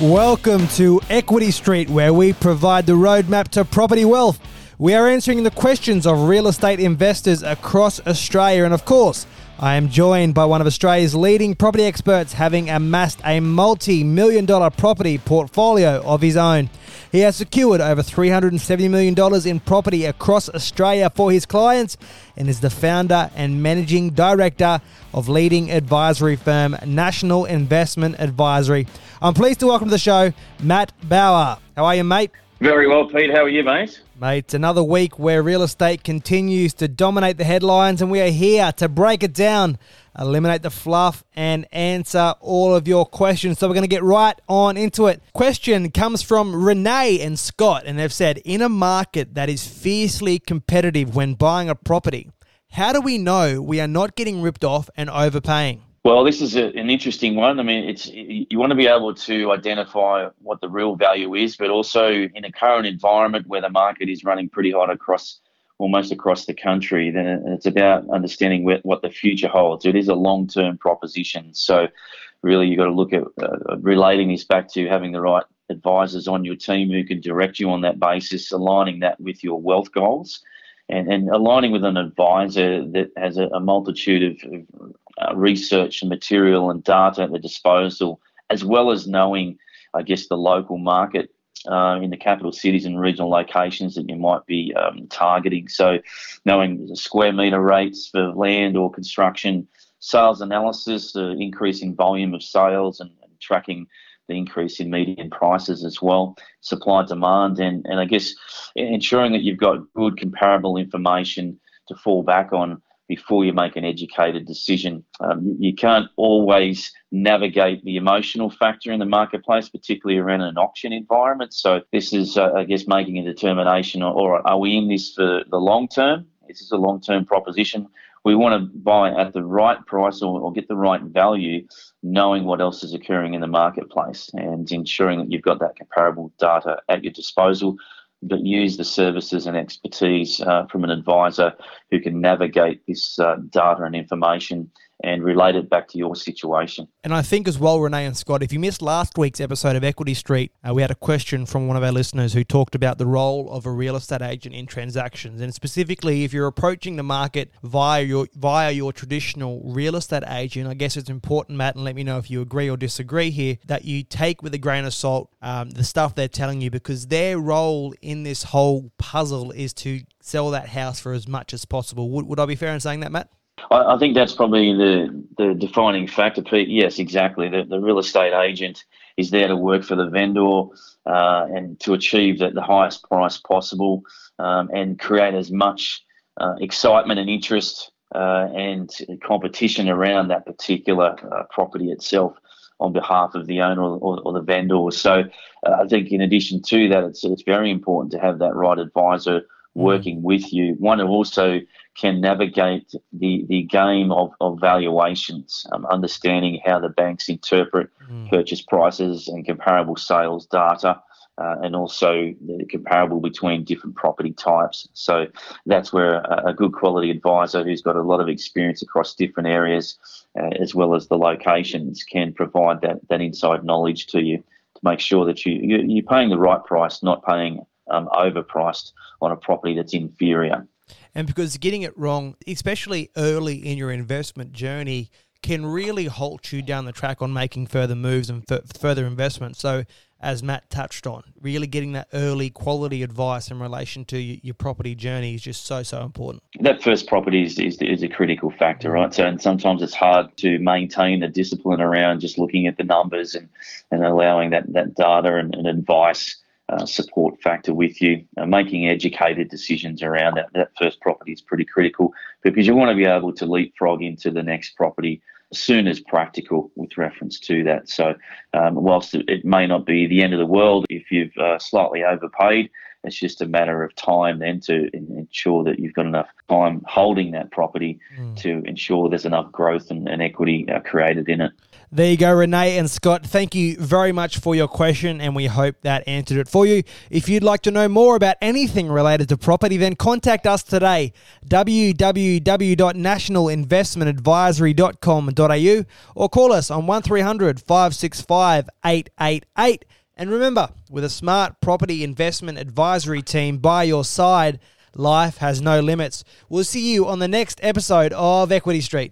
Welcome to Equity Street, where we provide the roadmap to property wealth. We are answering the questions of real estate investors across Australia, and of course, I am joined by one of Australia's leading property experts, having amassed a multi million dollar property portfolio of his own. He has secured over $370 million in property across Australia for his clients and is the founder and managing director of leading advisory firm National Investment Advisory. I'm pleased to welcome to the show Matt Bower. How are you, mate? Very well, Pete. How are you, mate? Mate, it's another week where real estate continues to dominate the headlines, and we are here to break it down, eliminate the fluff, and answer all of your questions. So we're going to get right on into it. Question comes from Renee and Scott, and they've said In a market that is fiercely competitive when buying a property, how do we know we are not getting ripped off and overpaying? Well, this is a, an interesting one. I mean, it's you want to be able to identify what the real value is, but also in a current environment where the market is running pretty hot across almost across the country, then it's about understanding what, the future holds. It is a long-term proposition, so really you've got to look at uh, relating this back to having the right advisors on your team who can direct you on that basis, aligning that with your wealth goals and, and aligning with an advisor that has a, a multitude of uh, research and material and data at their disposal, as well as knowing, I guess, the local market uh, in the capital cities and regional locations that you might be um, targeting. So, knowing square metre rates for land or construction, sales analysis, the uh, increasing volume of sales, and, and tracking the increase in median prices as well, supply demand, and, and I guess ensuring that you've got good comparable information to fall back on before you make an educated decision. Um, you can't always navigate the emotional factor in the marketplace, particularly around an auction environment. So this is, uh, I guess, making a determination, or, are we in this for the long term? This is a long-term proposition? We want to buy at the right price or, or, get the right value, knowing what else is occurring in the marketplace and ensuring that you've got that comparable data at your disposal but use the services and expertise uh, from an advisor who can navigate this uh, data and information and relate it back to your situation. And I think as well, Renee and Scott, if you missed last week's episode of Equity Street, uh, we had a question from one of our listeners who talked about the role of a real estate agent in transactions, and specifically if you're approaching the market via your via your traditional real estate agent. I guess it's important, Matt, and let me know if you agree or disagree here that you take with a grain of salt um, the stuff they're telling you because their role in this whole puzzle is to sell that house for as much as possible. Would, would I be fair in saying that, Matt? I, I think that's probably the, the defining factor, Pete. Yes, exactly. The, the real estate agent is there to work for the vendor uh, and to achieve the, the highest price possible um, and create as much uh, excitement and interest uh, and competition around that particular uh, property itself on behalf of the owner or, or, the vendor. So uh, I think in addition to that, it's, it's very important to have that right advisor. Working with you. One who also can navigate the, the game of, of valuations, um, understanding how the banks interpret mm. purchase prices and comparable sales data. Uh, and also the comparable between different property types. So that's where a, a, good quality advisor who's got a lot of experience across different areas, uh, as well as the locations, can provide that, that inside knowledge to you to make sure that you, you you're paying the right price, not paying um, overpriced on a property that's inferior. And because getting it wrong, especially early in your investment journey, can really halt you down the track on making further moves and f- further investment. So, as Matt touched on, really getting that early quality advice in relation to your property journey is just so, so important. That first property is, is, is a critical factor, right? So, and sometimes it's hard to maintain the discipline around just looking at the numbers and, and allowing that, that data and, and advice uh, support factor with you. Uh, making educated decisions around that, that first property is pretty critical because you want to be able to leapfrog into the next property as soon as practical with reference to that. So, um, whilst it may not be the end of the world if you've uh, slightly overpaid, It's just a matter of time then to ensure that you've got enough time holding that property mm. to ensure there's enough growth and, and equity uh, created in it. There you go, Renee and Scott. Thank you very much for your question, and we hope that answered it for you. If you'd like to know more about anything related to property, then contact us today www.nationalinvestmentadvisory.com.au or call us on 1300 565 888. And remember, with a smart property investment advisory team by your side, life has no limits. We'll see you on the next episode of Equity Street.